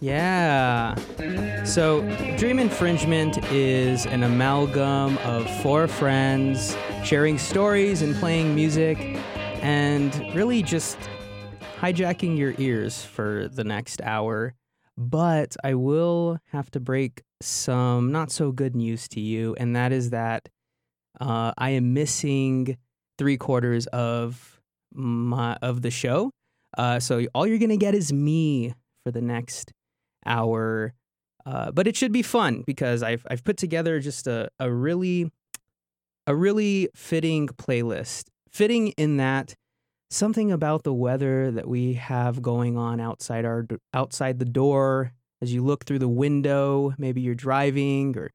Yeah. So, Dream Infringement is an amalgam of four friends sharing stories and playing music and really just hijacking your ears for the next hour. But I will have to break some not so good news to you, and that is that uh, I am missing three quarters of my of the show. Uh, so all you're gonna get is me for the next hour. Uh, but it should be fun because I've I've put together just a, a really a really fitting playlist. Fitting in that something about the weather that we have going on outside our outside the door as you look through the window. Maybe you're driving, or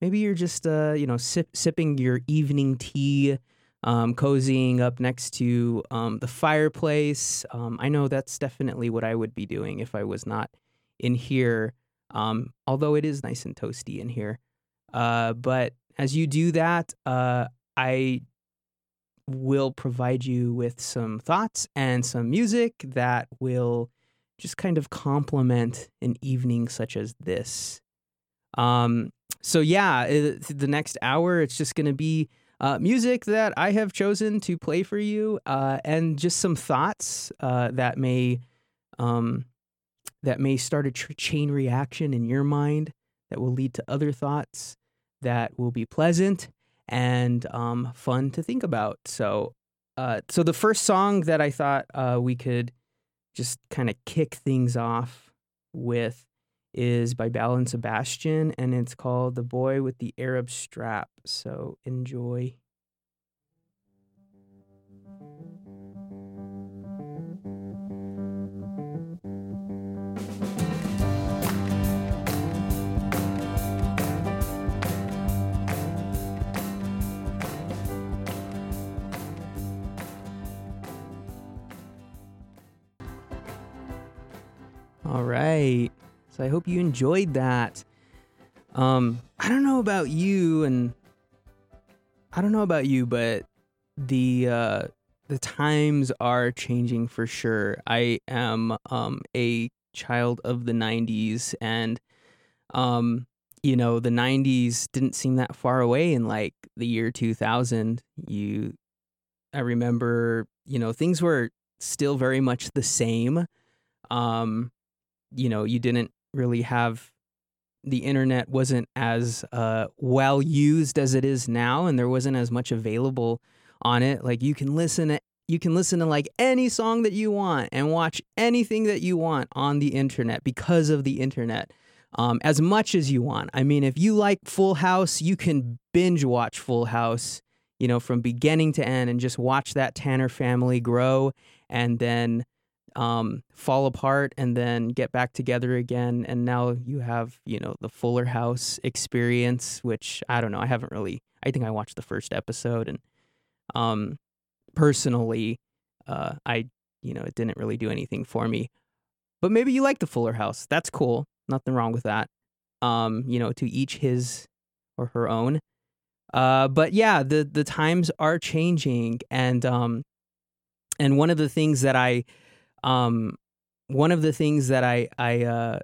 maybe you're just uh, you know sip, sipping your evening tea, um, cozying up next to um, the fireplace. Um, I know that's definitely what I would be doing if I was not in here. Um, although it is nice and toasty in here, uh, but as you do that, uh, I will provide you with some thoughts and some music that will just kind of complement an evening such as this. Um, so yeah, it, the next hour it's just going to be uh, music that I have chosen to play for you, uh, and just some thoughts uh, that may um, that may start a tr- chain reaction in your mind that will lead to other thoughts that will be pleasant and um, fun to think about. So, uh, so the first song that I thought uh, we could just kind of kick things off with is by and Sebastian, and it's called "The Boy with the Arab Strap." So enjoy. All right. So I hope you enjoyed that. Um, I don't know about you, and I don't know about you, but the uh, the times are changing for sure. I am um, a child of the '90s, and um, you know, the '90s didn't seem that far away in like the year 2000. You, I remember, you know, things were still very much the same. Um, you know you didn't really have the internet wasn't as uh, well used as it is now and there wasn't as much available on it. Like you can listen to, you can listen to like any song that you want and watch anything that you want on the internet because of the internet um, as much as you want. I mean if you like full house you can binge watch full house you know from beginning to end and just watch that tanner family grow and then um, fall apart and then get back together again. And now you have, you know, the Fuller House experience, which I don't know. I haven't really, I think I watched the first episode and um, personally, uh, I, you know, it didn't really do anything for me. But maybe you like the Fuller House. That's cool. Nothing wrong with that. Um, you know, to each his or her own. Uh, but yeah, the the times are changing, and um, and one of the things that I um, one of the things that I I uh,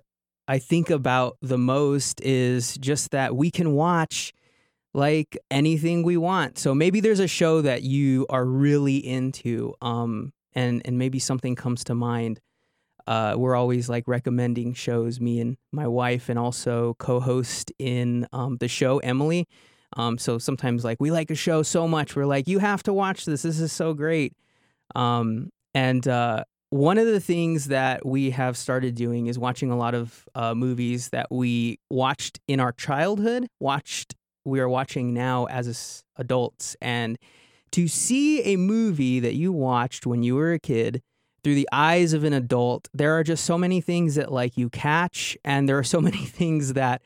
I think about the most is just that we can watch like anything we want. So maybe there's a show that you are really into, um, and and maybe something comes to mind. Uh, we're always like recommending shows, me and my wife, and also co-host in um, the show Emily. Um, so sometimes like we like a show so much, we're like, you have to watch this. This is so great. Um, and uh, one of the things that we have started doing is watching a lot of uh, movies that we watched in our childhood, watched we are watching now as adults, and to see a movie that you watched when you were a kid through the eyes of an adult, there are just so many things that like you catch, and there are so many things that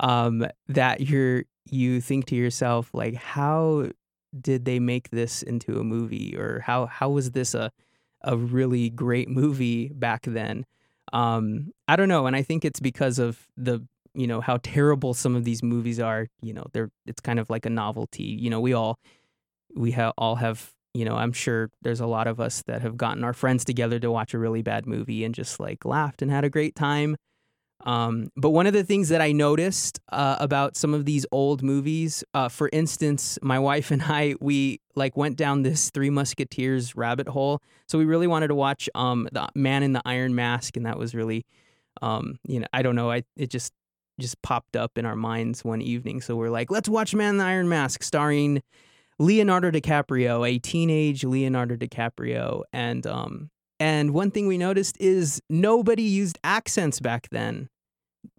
um, that you're you think to yourself like, how did they make this into a movie, or how how was this a a really great movie back then. Um, I don't know, and I think it's because of the you know how terrible some of these movies are. You know, they're it's kind of like a novelty. You know, we all we have all have you know I'm sure there's a lot of us that have gotten our friends together to watch a really bad movie and just like laughed and had a great time. Um, but one of the things that I noticed uh, about some of these old movies, uh, for instance, my wife and I, we like went down this Three Musketeers rabbit hole. So we really wanted to watch um, the Man in the Iron Mask, and that was really, um, you know, I don't know, I it just just popped up in our minds one evening. So we're like, let's watch Man in the Iron Mask, starring Leonardo DiCaprio, a teenage Leonardo DiCaprio, and um, and one thing we noticed is nobody used accents back then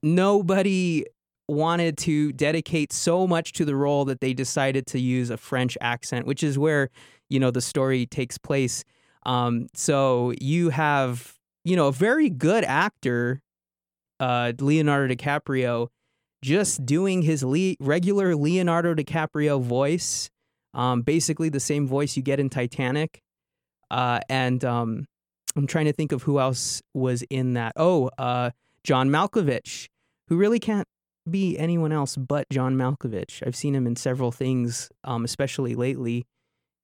nobody wanted to dedicate so much to the role that they decided to use a French accent, which is where you know the story takes place. Um, so you have you know a very good actor, uh, Leonardo DiCaprio, just doing his le- regular Leonardo DiCaprio voice, um, basically the same voice you get in Titanic, uh, and um, I'm trying to think of who else was in that. Oh, uh, John Malkovich, who really can't be anyone else but John Malkovich. I've seen him in several things, um, especially lately,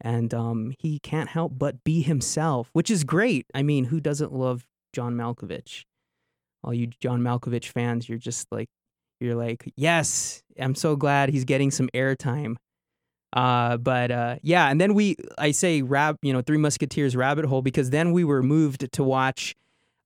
and um, he can't help but be himself, which is great. I mean, who doesn't love John Malkovich? All you John Malkovich fans, you're just like, you're like, yes, I'm so glad he's getting some airtime. Uh, but uh, yeah, and then we, I say, rab, you know, Three Musketeers rabbit hole because then we were moved to watch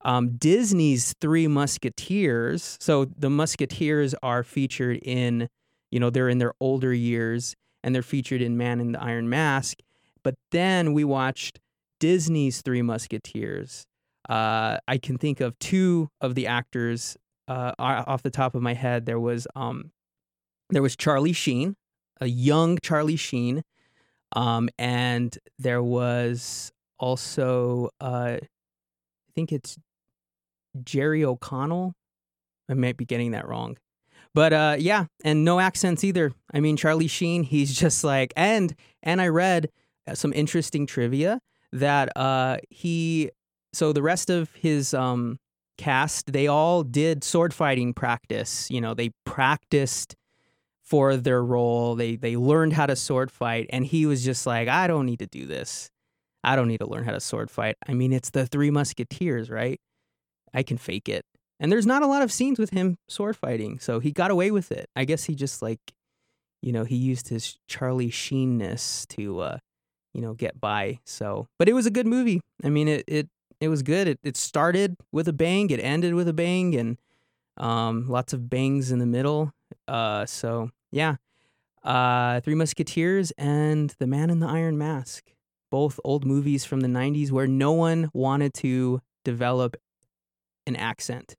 um, Disney's Three Musketeers. So the Musketeers are featured in, you know, they're in their older years and they're featured in Man in the Iron Mask. But then we watched Disney's Three Musketeers. Uh, I can think of two of the actors uh, off the top of my head. There was um, there was Charlie Sheen, a young Charlie Sheen, um, and there was also uh, think it's Jerry O'Connell. I might be getting that wrong. But uh, yeah, and no accents either. I mean, Charlie Sheen, he's just like, and and I read uh, some interesting trivia that uh, he, so the rest of his um, cast, they all did sword fighting practice. You know, they practiced for their role. They they learned how to sword fight, and he was just like, I don't need to do this. I don't need to learn how to sword fight. I mean, it's the Three Musketeers, right? I can fake it. And there's not a lot of scenes with him sword fighting, so he got away with it. I guess he just like, you know, he used his Charlie Sheenness to, uh, you know, get by. So, but it was a good movie. I mean, it it it was good. It it started with a bang, it ended with a bang, and um, lots of bangs in the middle. Uh, so yeah, uh, Three Musketeers and The Man in the Iron Mask, both old movies from the '90s where no one wanted to develop an accent.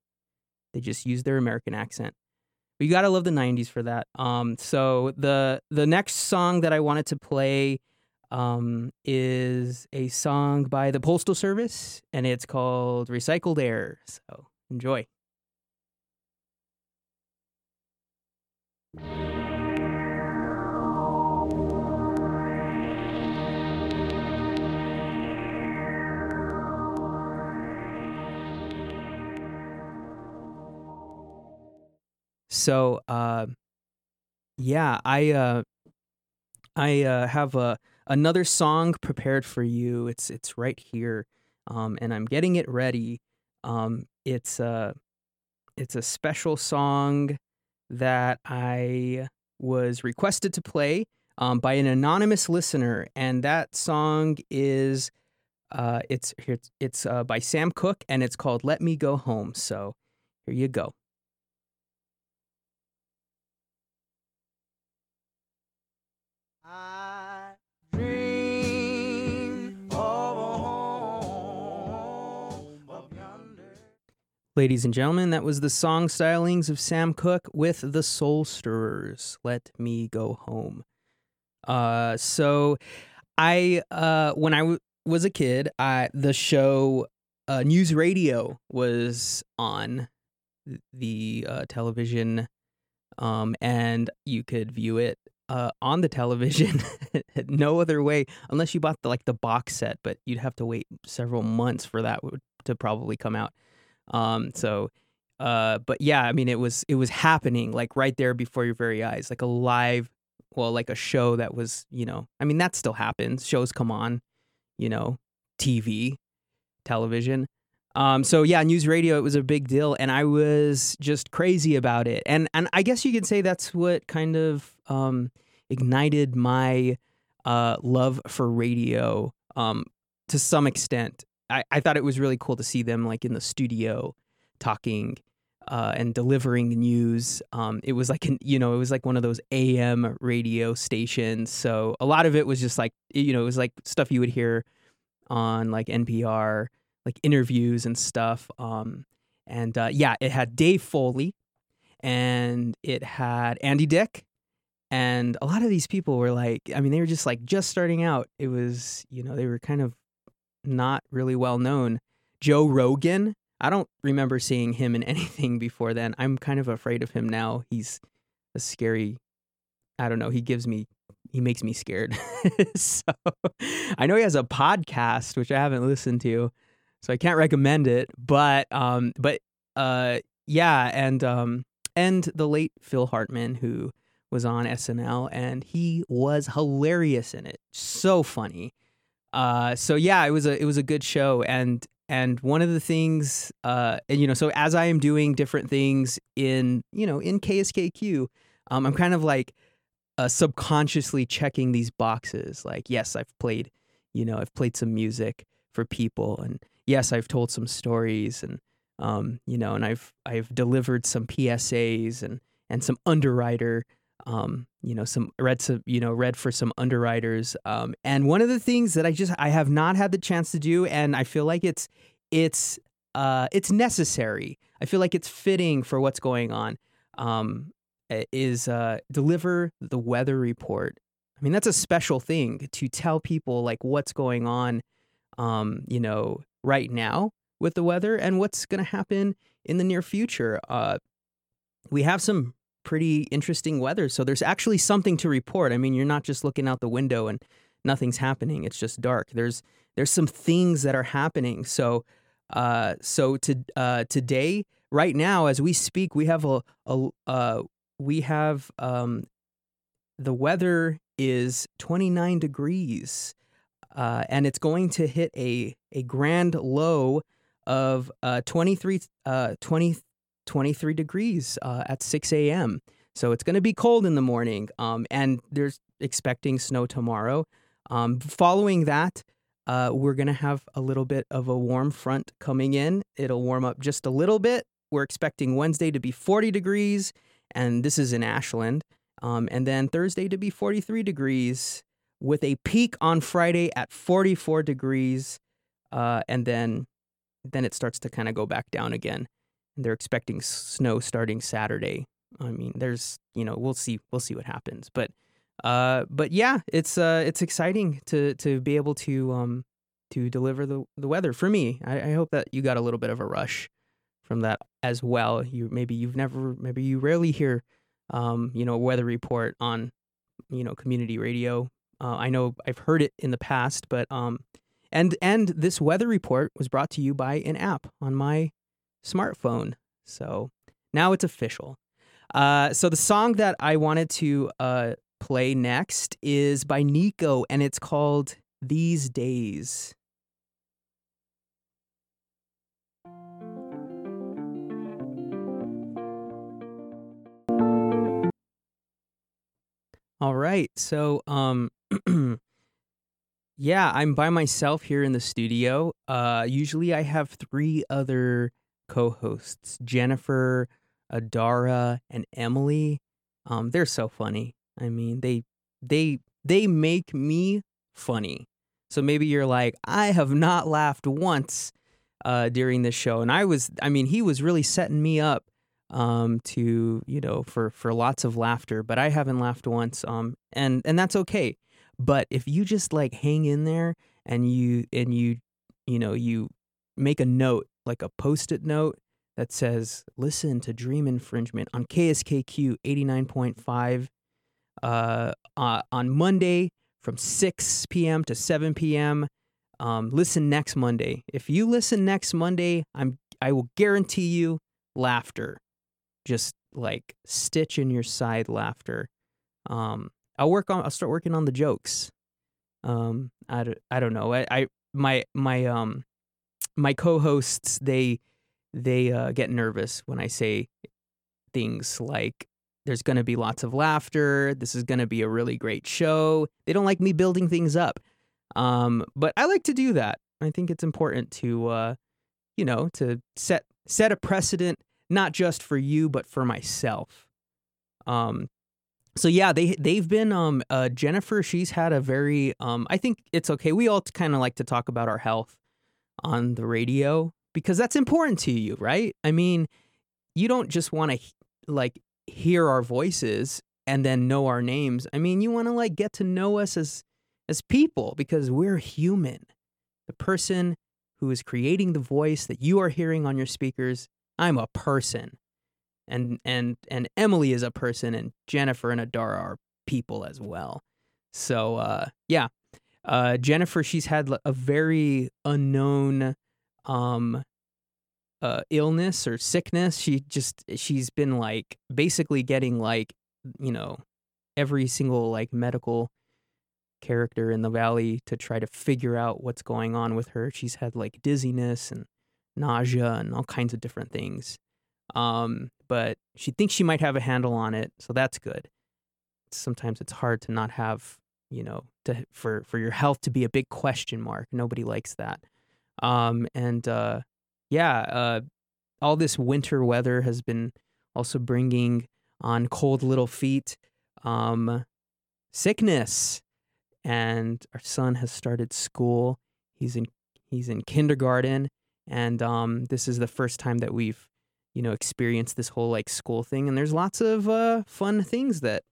They just used their American accent. But you gotta love the '90s for that. Um, so the the next song that I wanted to play um, is a song by the Postal Service, and it's called "Recycled Air." So enjoy. So, uh, yeah, I uh, I uh, have a another song prepared for you. It's it's right here, um, and I'm getting it ready. Um, it's a it's a special song that I was requested to play um, by an anonymous listener, and that song is uh, it's it's, it's uh, by Sam Cooke, and it's called "Let Me Go Home." So here you go. Ladies and gentlemen, that was the song stylings of Sam Cooke with the Soul Stirrers. Let me go home. Uh, so I, uh, when I w- was a kid, I, the show uh, News Radio was on the uh, television, um, and you could view it uh, on the television. no other way, unless you bought the, like the box set, but you'd have to wait several months for that to probably come out. Um, so, uh, but yeah, I mean, it was it was happening like right there before your very eyes, like a live, well, like a show that was, you know, I mean, that still happens. Shows come on, you know, TV, television. Um, so yeah, news radio it was a big deal, and I was just crazy about it. And and I guess you could say that's what kind of um, ignited my uh, love for radio um, to some extent. I, I thought it was really cool to see them like in the studio talking uh, and delivering news. Um, it was like an, you know, it was like one of those AM radio stations. So a lot of it was just like you know, it was like stuff you would hear on like NPR, like interviews and stuff. Um, and uh, yeah, it had Dave Foley, and it had Andy Dick, and a lot of these people were like, I mean, they were just like just starting out. It was, you know, they were kind of not really well known. Joe Rogan, I don't remember seeing him in anything before then. I'm kind of afraid of him now. He's a scary, I don't know, he gives me, he makes me scared. so I know he has a podcast, which I haven't listened to, so I can't recommend it. But, um, but, uh, yeah, and, um, and the late Phil Hartman, who was on SNL, and he was hilarious in it. So funny. Uh, so yeah, it was a it was a good show, and and one of the things, uh, and you know, so as I am doing different things in you know in KSKQ, um, I'm kind of like uh, subconsciously checking these boxes. Like, yes, I've played, you know, I've played some music for people, and yes, I've told some stories, and um, you know, and I've I've delivered some PSAs and and some underwriter um, you know, some read some, you know, read for some underwriters. Um, and one of the things that I just I have not had the chance to do, and I feel like it's it's uh, it's necessary. I feel like it's fitting for what's going on. Um, is uh, deliver the weather report. I mean, that's a special thing to tell people like what's going on, um, you know, right now with the weather and what's going to happen in the near future. Uh, we have some pretty interesting weather. So there's actually something to report. I mean, you're not just looking out the window and nothing's happening. It's just dark. There's there's some things that are happening. So uh, so to uh, today, right now, as we speak, we have a, a uh, we have um, the weather is 29 degrees, uh, and it's going to hit a a grand low of uh, 23 uh, 20 23 degrees uh, at 6 a.m. So it's going to be cold in the morning. Um, and there's expecting snow tomorrow. Um, following that, uh, we're going to have a little bit of a warm front coming in. It'll warm up just a little bit. We're expecting Wednesday to be 40 degrees, and this is in Ashland. Um, and then Thursday to be 43 degrees with a peak on Friday at 44 degrees. Uh, and then then it starts to kind of go back down again they're expecting snow starting Saturday. I mean, there's you know we'll see we'll see what happens, but uh, but yeah, it's uh, it's exciting to to be able to um to deliver the the weather for me. I, I hope that you got a little bit of a rush from that as well. You maybe you've never maybe you rarely hear um you know a weather report on you know community radio. Uh, I know I've heard it in the past, but um and and this weather report was brought to you by an app on my smartphone. So now it's official. Uh, so the song that I wanted to uh, play next is by Nico, and it's called These Days. All right. So, um, yeah, I'm by myself here in the studio. Uh, usually I have three other co-hosts Jennifer, Adara, and Emily. Um, they're so funny. I mean, they they they make me funny. So maybe you're like, I have not laughed once uh, during this show, and I was. I mean, he was really setting me up um, to you know for for lots of laughter, but I haven't laughed once. Um, and and that's okay. But if you just like hang in there and you and you you know you make a note like a post-it note that says listen to dream infringement on kskq 89.5 uh, uh, on monday from 6 p.m to 7 p.m um, listen next monday. If you listen next monday i'm i will guarantee you laughter. Just like stitch in your side laughter. Um, i'll work on i'll start working on the jokes. Um, I, I don't know. I, I my my um my co-hosts they they uh, get nervous when I say things like there's going to be lots of laughter. This is going to be a really great show. They don't like me building things up. Um, but I like to do that. I think it's important to, uh, you know, to set set a precedent not just for you but for myself. Um, so yeah, they they've been um uh, Jennifer. She's had a very um. I think it's okay. We all kind of like to talk about our health on the radio because that's important to you, right? I mean, you don't just want to like hear our voices and then know our names. I mean, you want to like get to know us as as people because we're human. The person who is creating the voice that you are hearing on your speakers, I'm a person. And and and Emily is a person and Jennifer and Adara are people as well. So uh yeah. Uh Jennifer she's had a very unknown um uh, illness or sickness. She just she's been like basically getting like you know every single like medical character in the valley to try to figure out what's going on with her. She's had like dizziness and nausea and all kinds of different things. Um, but she thinks she might have a handle on it, so that's good. Sometimes it's hard to not have, you know, to for for your health to be a big question mark. Nobody likes that. Um, and uh, yeah, uh, all this winter weather has been also bringing on cold little feet um, sickness. And our son has started school. He's in he's in kindergarten, and um, this is the first time that we've you know experienced this whole like school thing. And there's lots of uh, fun things that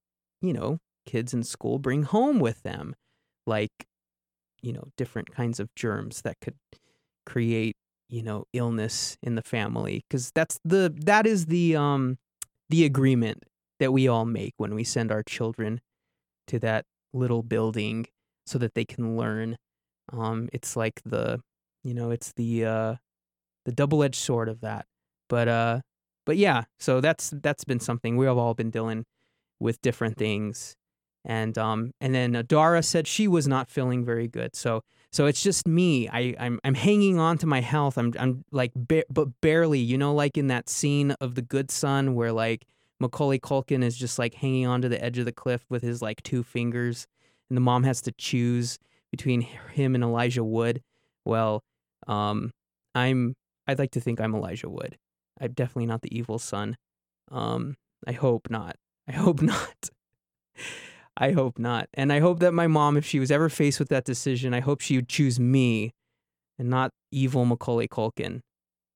you know kids in school bring home with them, like you know different kinds of germs that could create you know illness in the family because that's the that is the um the agreement that we all make when we send our children to that little building so that they can learn. Um it's like the you know it's the uh the double-edged sword of that. But uh but yeah so that's that's been something. We have all been dealing with different things and um and then Adara said she was not feeling very good so so it's just me. I, I'm I'm hanging on to my health. I'm I'm like ba- but barely. You know, like in that scene of The Good Son where like Macaulay Culkin is just like hanging onto the edge of the cliff with his like two fingers, and the mom has to choose between him and Elijah Wood. Well, um, I'm I'd like to think I'm Elijah Wood. I'm definitely not the evil son. Um, I hope not. I hope not. I hope not. And I hope that my mom, if she was ever faced with that decision, I hope she would choose me and not evil Macaulay Culkin.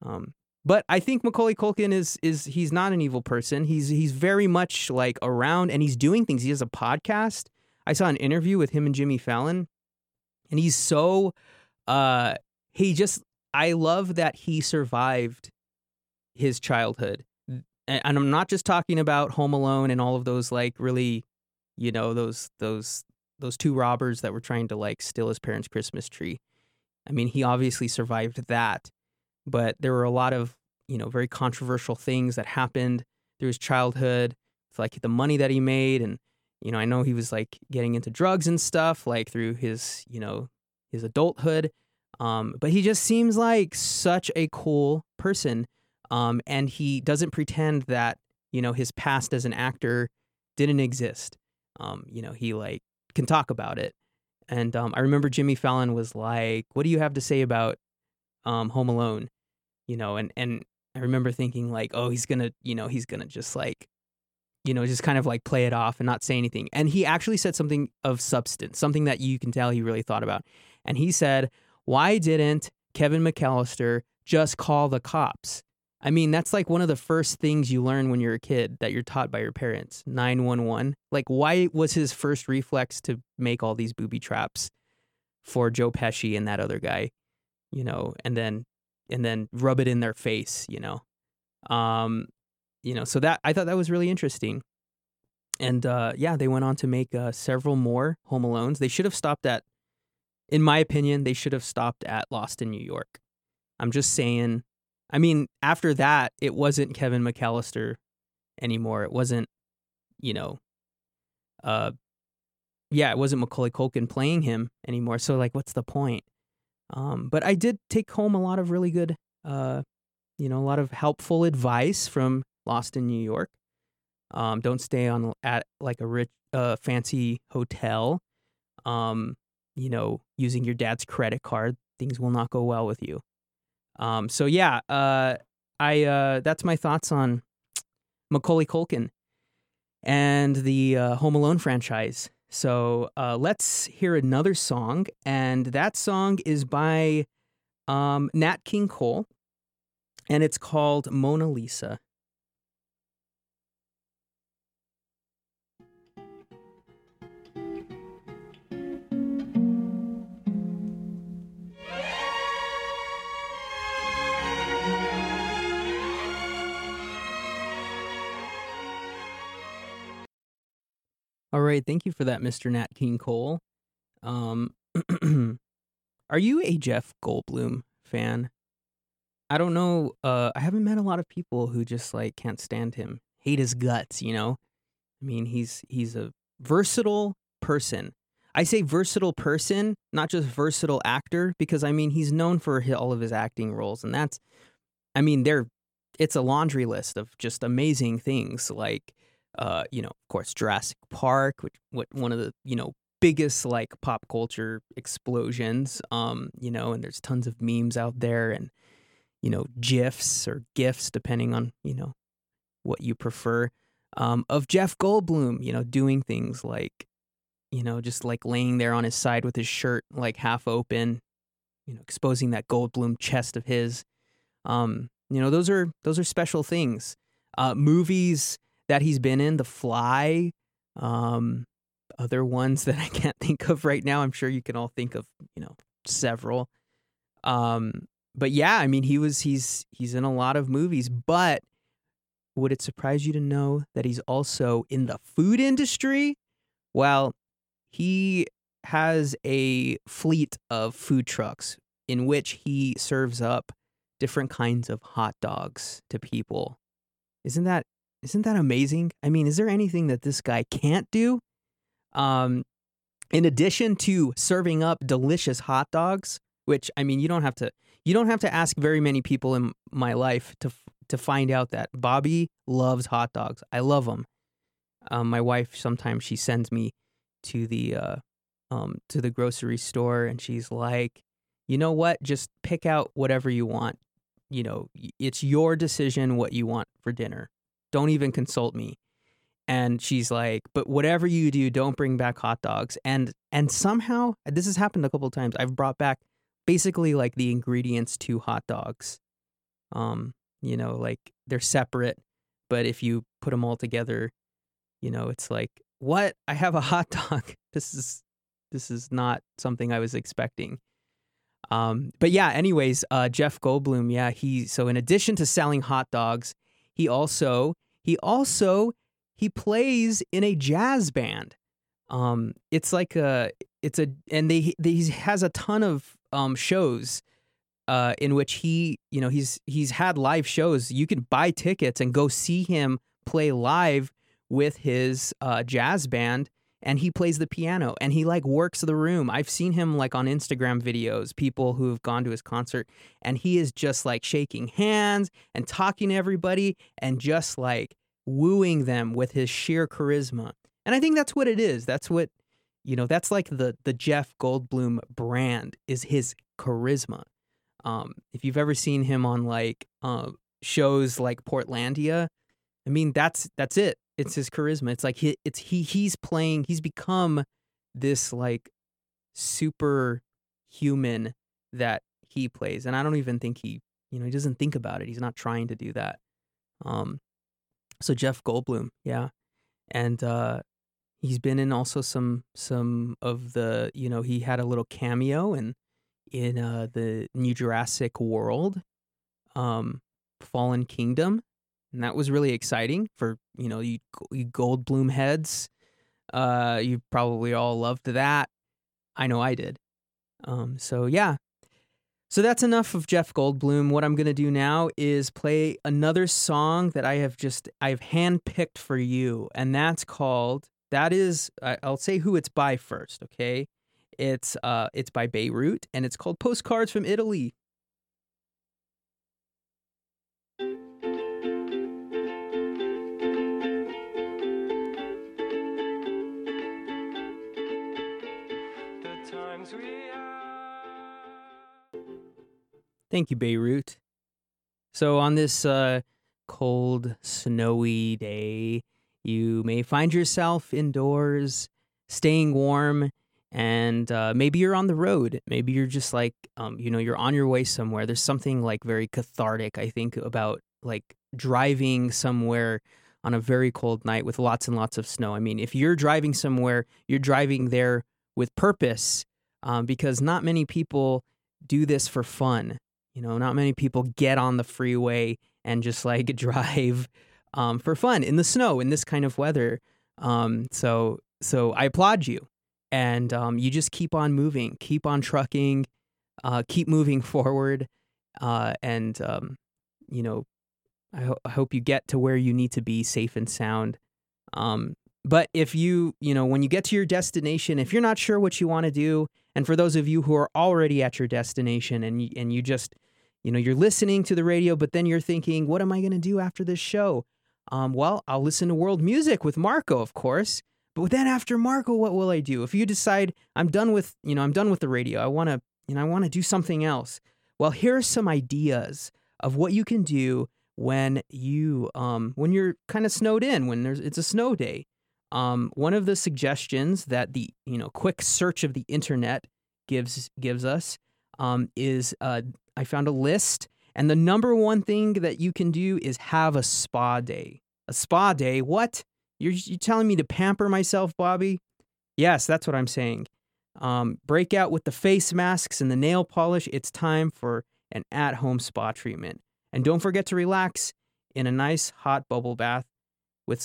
Um, but I think Macaulay Culkin is is he's not an evil person. He's he's very much like around and he's doing things. He has a podcast. I saw an interview with him and Jimmy Fallon, and he's so uh he just I love that he survived his childhood. And I'm not just talking about Home Alone and all of those like really you know those those those two robbers that were trying to like steal his parents' Christmas tree. I mean, he obviously survived that, but there were a lot of you know very controversial things that happened through his childhood, it's like the money that he made, and you know I know he was like getting into drugs and stuff like through his you know his adulthood. Um, but he just seems like such a cool person, um, and he doesn't pretend that you know his past as an actor didn't exist um, you know, he like can talk about it. And um, I remember Jimmy Fallon was like, "What do you have to say about um, Home Alone?" You know, and and I remember thinking like, "Oh, he's gonna, you know, he's gonna just like, you know, just kind of like play it off and not say anything." And he actually said something of substance, something that you can tell he really thought about. And he said, "Why didn't Kevin McAllister just call the cops?" I mean, that's like one of the first things you learn when you're a kid that you're taught by your parents 911. Like, why was his first reflex to make all these booby traps for Joe Pesci and that other guy, you know, and then, and then rub it in their face, you know? Um, you know, so that, I thought that was really interesting. And, uh, yeah, they went on to make, uh, several more Home Alones. They should have stopped at, in my opinion, they should have stopped at Lost in New York. I'm just saying, I mean, after that, it wasn't Kevin McAllister anymore. It wasn't, you know, uh, yeah, it wasn't Macaulay Culkin playing him anymore. So like, what's the point? Um, but I did take home a lot of really good, uh, you know, a lot of helpful advice from Lost in New York. Um, don't stay on at like a rich, uh, fancy hotel. Um, you know, using your dad's credit card, things will not go well with you. Um, so yeah, uh, I uh, that's my thoughts on Macaulay Culkin and the uh, Home Alone franchise. So uh, let's hear another song, and that song is by um, Nat King Cole, and it's called Mona Lisa. All right, thank you for that, Mr. Nat King Cole. Um, are you a Jeff Goldblum fan? I don't know. Uh, I haven't met a lot of people who just like can't stand him, hate his guts. You know, I mean, he's he's a versatile person. I say versatile person, not just versatile actor, because I mean he's known for all of his acting roles, and that's, I mean, they're it's a laundry list of just amazing things like uh, you know, of course, Jurassic Park, which what one of the you know biggest like pop culture explosions. Um, you know, and there's tons of memes out there, and you know, gifs or gifs depending on you know what you prefer. Um, of Jeff Goldblum, you know, doing things like, you know, just like laying there on his side with his shirt like half open, you know, exposing that Goldblum chest of his. Um, you know, those are those are special things. Uh, movies that he's been in, The Fly, um, other ones that I can't think of right now. I'm sure you can all think of, you know, several. Um, but yeah, I mean, he was he's he's in a lot of movies. But would it surprise you to know that he's also in the food industry? Well, he has a fleet of food trucks in which he serves up different kinds of hot dogs to people. Isn't that isn't that amazing? I mean, is there anything that this guy can't do? Um, in addition to serving up delicious hot dogs, which I mean, you don't have to you don't have to ask very many people in my life to to find out that Bobby loves hot dogs. I love them. Um, my wife sometimes she sends me to the uh, um, to the grocery store, and she's like, you know what? Just pick out whatever you want. You know, it's your decision what you want for dinner. Don't even consult me. And she's like, but whatever you do, don't bring back hot dogs. And and somehow this has happened a couple times. I've brought back basically like the ingredients to hot dogs. Um, you know, like they're separate, but if you put them all together, you know, it's like, what? I have a hot dog. This is this is not something I was expecting. Um, but yeah, anyways, uh, Jeff Goldblum, yeah, he so in addition to selling hot dogs, he also he also he plays in a jazz band. Um, it's like a it's a and they, they he has a ton of um shows uh in which he you know he's he's had live shows. You can buy tickets and go see him play live with his uh, jazz band and he plays the piano and he like works the room. I've seen him like on Instagram videos, people who have gone to his concert, and he is just like shaking hands and talking to everybody and just like wooing them with his sheer charisma. And I think that's what it is. That's what you know, that's like the the Jeff Goldblum brand is his charisma. Um, if you've ever seen him on like uh, shows like Portlandia, I mean that's that's it it's his charisma. It's like he it's he he's playing he's become this like super human that he plays. And I don't even think he you know, he doesn't think about it. He's not trying to do that. Um so Jeff Goldblum, yeah. And uh he's been in also some some of the you know, he had a little cameo in in uh the new Jurassic World, um Fallen Kingdom and that was really exciting for you know you, you Goldblum heads. Uh, you probably all loved that. I know I did. Um, so yeah. So that's enough of Jeff Goldblum. What I'm gonna do now is play another song that I have just I've handpicked for you, and that's called. That is, I'll say who it's by first. Okay, It's uh it's by Beirut and it's called Postcards from Italy. Thank you, Beirut. So, on this uh, cold, snowy day, you may find yourself indoors, staying warm, and uh, maybe you're on the road. Maybe you're just like, um, you know, you're on your way somewhere. There's something like very cathartic, I think, about like driving somewhere on a very cold night with lots and lots of snow. I mean, if you're driving somewhere, you're driving there with purpose um, because not many people do this for fun. You know, not many people get on the freeway and just like drive um, for fun in the snow in this kind of weather. Um, so, so I applaud you, and um, you just keep on moving, keep on trucking, uh, keep moving forward, uh, and um, you know, I, ho- I, hope you get to where you need to be safe and sound. Um, but if you, you know, when you get to your destination, if you're not sure what you want to do, and for those of you who are already at your destination and and you just, you know, you're listening to the radio, but then you're thinking, what am I going to do after this show? Um, well, I'll listen to world music with Marco, of course. But then after Marco, what will I do? If you decide I'm done with, you know, I'm done with the radio, I want to, you know, I want to do something else. Well, here are some ideas of what you can do when you, um, when you're kind of snowed in, when there's it's a snow day. Um, one of the suggestions that the you know quick search of the internet gives gives us um, is uh, I found a list, and the number one thing that you can do is have a spa day. A spa day? What? You're, you're telling me to pamper myself, Bobby? Yes, that's what I'm saying. Um, break out with the face masks and the nail polish. It's time for an at home spa treatment. And don't forget to relax in a nice hot bubble bath with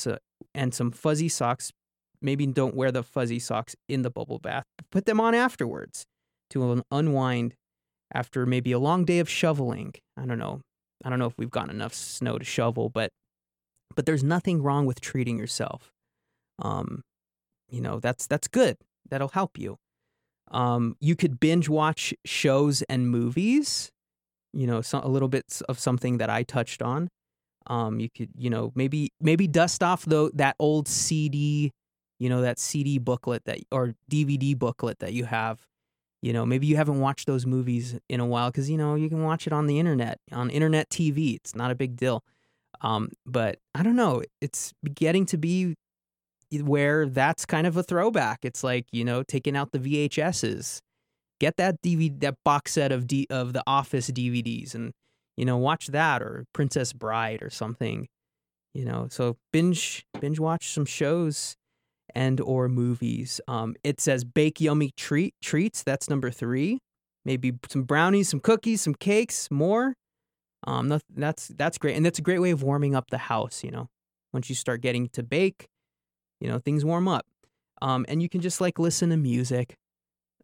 and some fuzzy socks. Maybe don't wear the fuzzy socks in the bubble bath. Put them on afterwards to unwind after maybe a long day of shoveling. I don't know. I don't know if we've gotten enough snow to shovel, but but there's nothing wrong with treating yourself. Um, you know, that's that's good. That'll help you. Um, you could binge watch shows and movies. You know, so, a little bit of something that I touched on. Um, you could, you know, maybe maybe dust off though that old CD, you know, that CD booklet that or DVD booklet that you have. You know, maybe you haven't watched those movies in a while because you know you can watch it on the internet on internet TV. It's not a big deal. Um, but I don't know. It's getting to be where that's kind of a throwback. It's like you know taking out the VHSs, get that DVD that box set of D, of the Office DVDs and you know, watch that or Princess Bride or something. You know, so binge binge watch some shows and or movies. Um, it says bake yummy treat treats. That's number three. Maybe some brownies, some cookies, some cakes, more. Um, that's that's great, and that's a great way of warming up the house. You know, once you start getting to bake, you know things warm up. Um, and you can just like listen to music.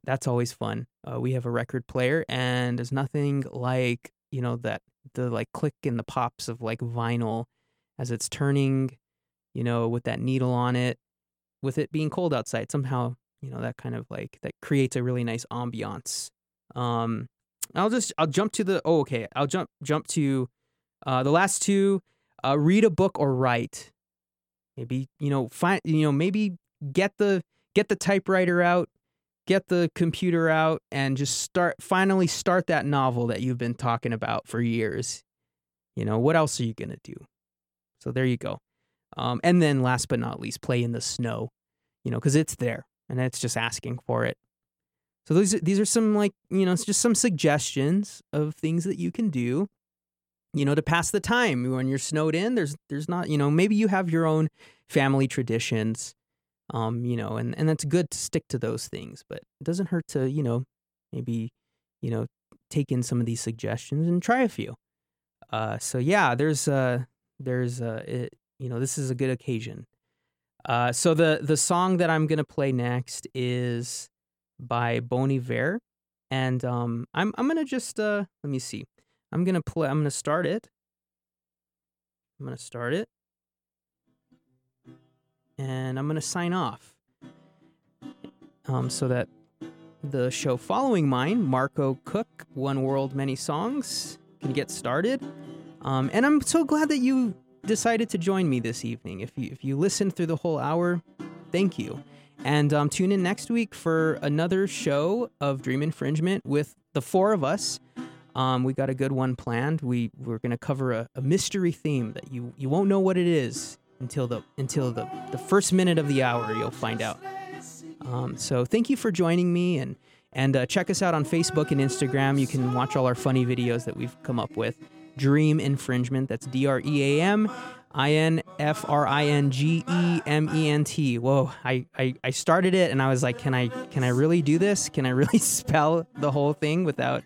That's always fun. Uh, we have a record player, and there's nothing like you know that the like click and the pops of like vinyl as it's turning you know with that needle on it with it being cold outside somehow you know that kind of like that creates a really nice ambiance. Um i'll just i'll jump to the oh okay i'll jump jump to uh the last two uh read a book or write. Maybe you know find you know maybe get the get the typewriter out get the computer out and just start finally start that novel that you've been talking about for years. You know, what else are you going to do? So there you go. Um, and then last but not least, play in the snow, you know, because it's there and it's just asking for it. So these these are some like you know, it's just some suggestions of things that you can do, you know, to pass the time when you're snowed in. There's there's not you know maybe you have your own family traditions um, you know, and, and that's good to stick to those things, but it doesn't hurt to, you know, maybe, you know, take in some of these suggestions and try a few. Uh, so yeah, there's, uh, there's, uh, it, you know, this is a good occasion. Uh, so the, the song that I'm to play next is by Bon Iver. And, um, I'm, I'm to just, uh, let me see. I'm to play, I'm to start it. I'm to start it and I'm going to sign off um, so that the show following mine, Marco Cook, One World, Many Songs, can get started. Um, and I'm so glad that you decided to join me this evening. If you if you listened through the whole hour, thank you. And um, tune in next week for another show of Dream Infringement with the four of us. Um, we got a good one planned. We we're gonna cover a, a mystery theme that you you won't know what it is until the until the the first minute of the hour. You'll find out. Um, so thank you for joining me and and uh, check us out on Facebook and Instagram. You can watch all our funny videos that we've come up with. Dream Infringement. That's D R E A M I N F R I N G E M E N T. Whoa, I, I, I started it and I was like, can I can I really do this? Can I really spell the whole thing without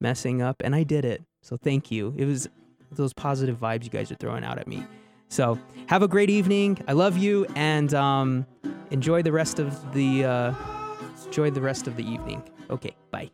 messing up? And I did it. So thank you. It was those positive vibes you guys are throwing out at me. So have a great evening. I love you and um, enjoy the rest of the uh, enjoy the rest of the evening. Okay, bye.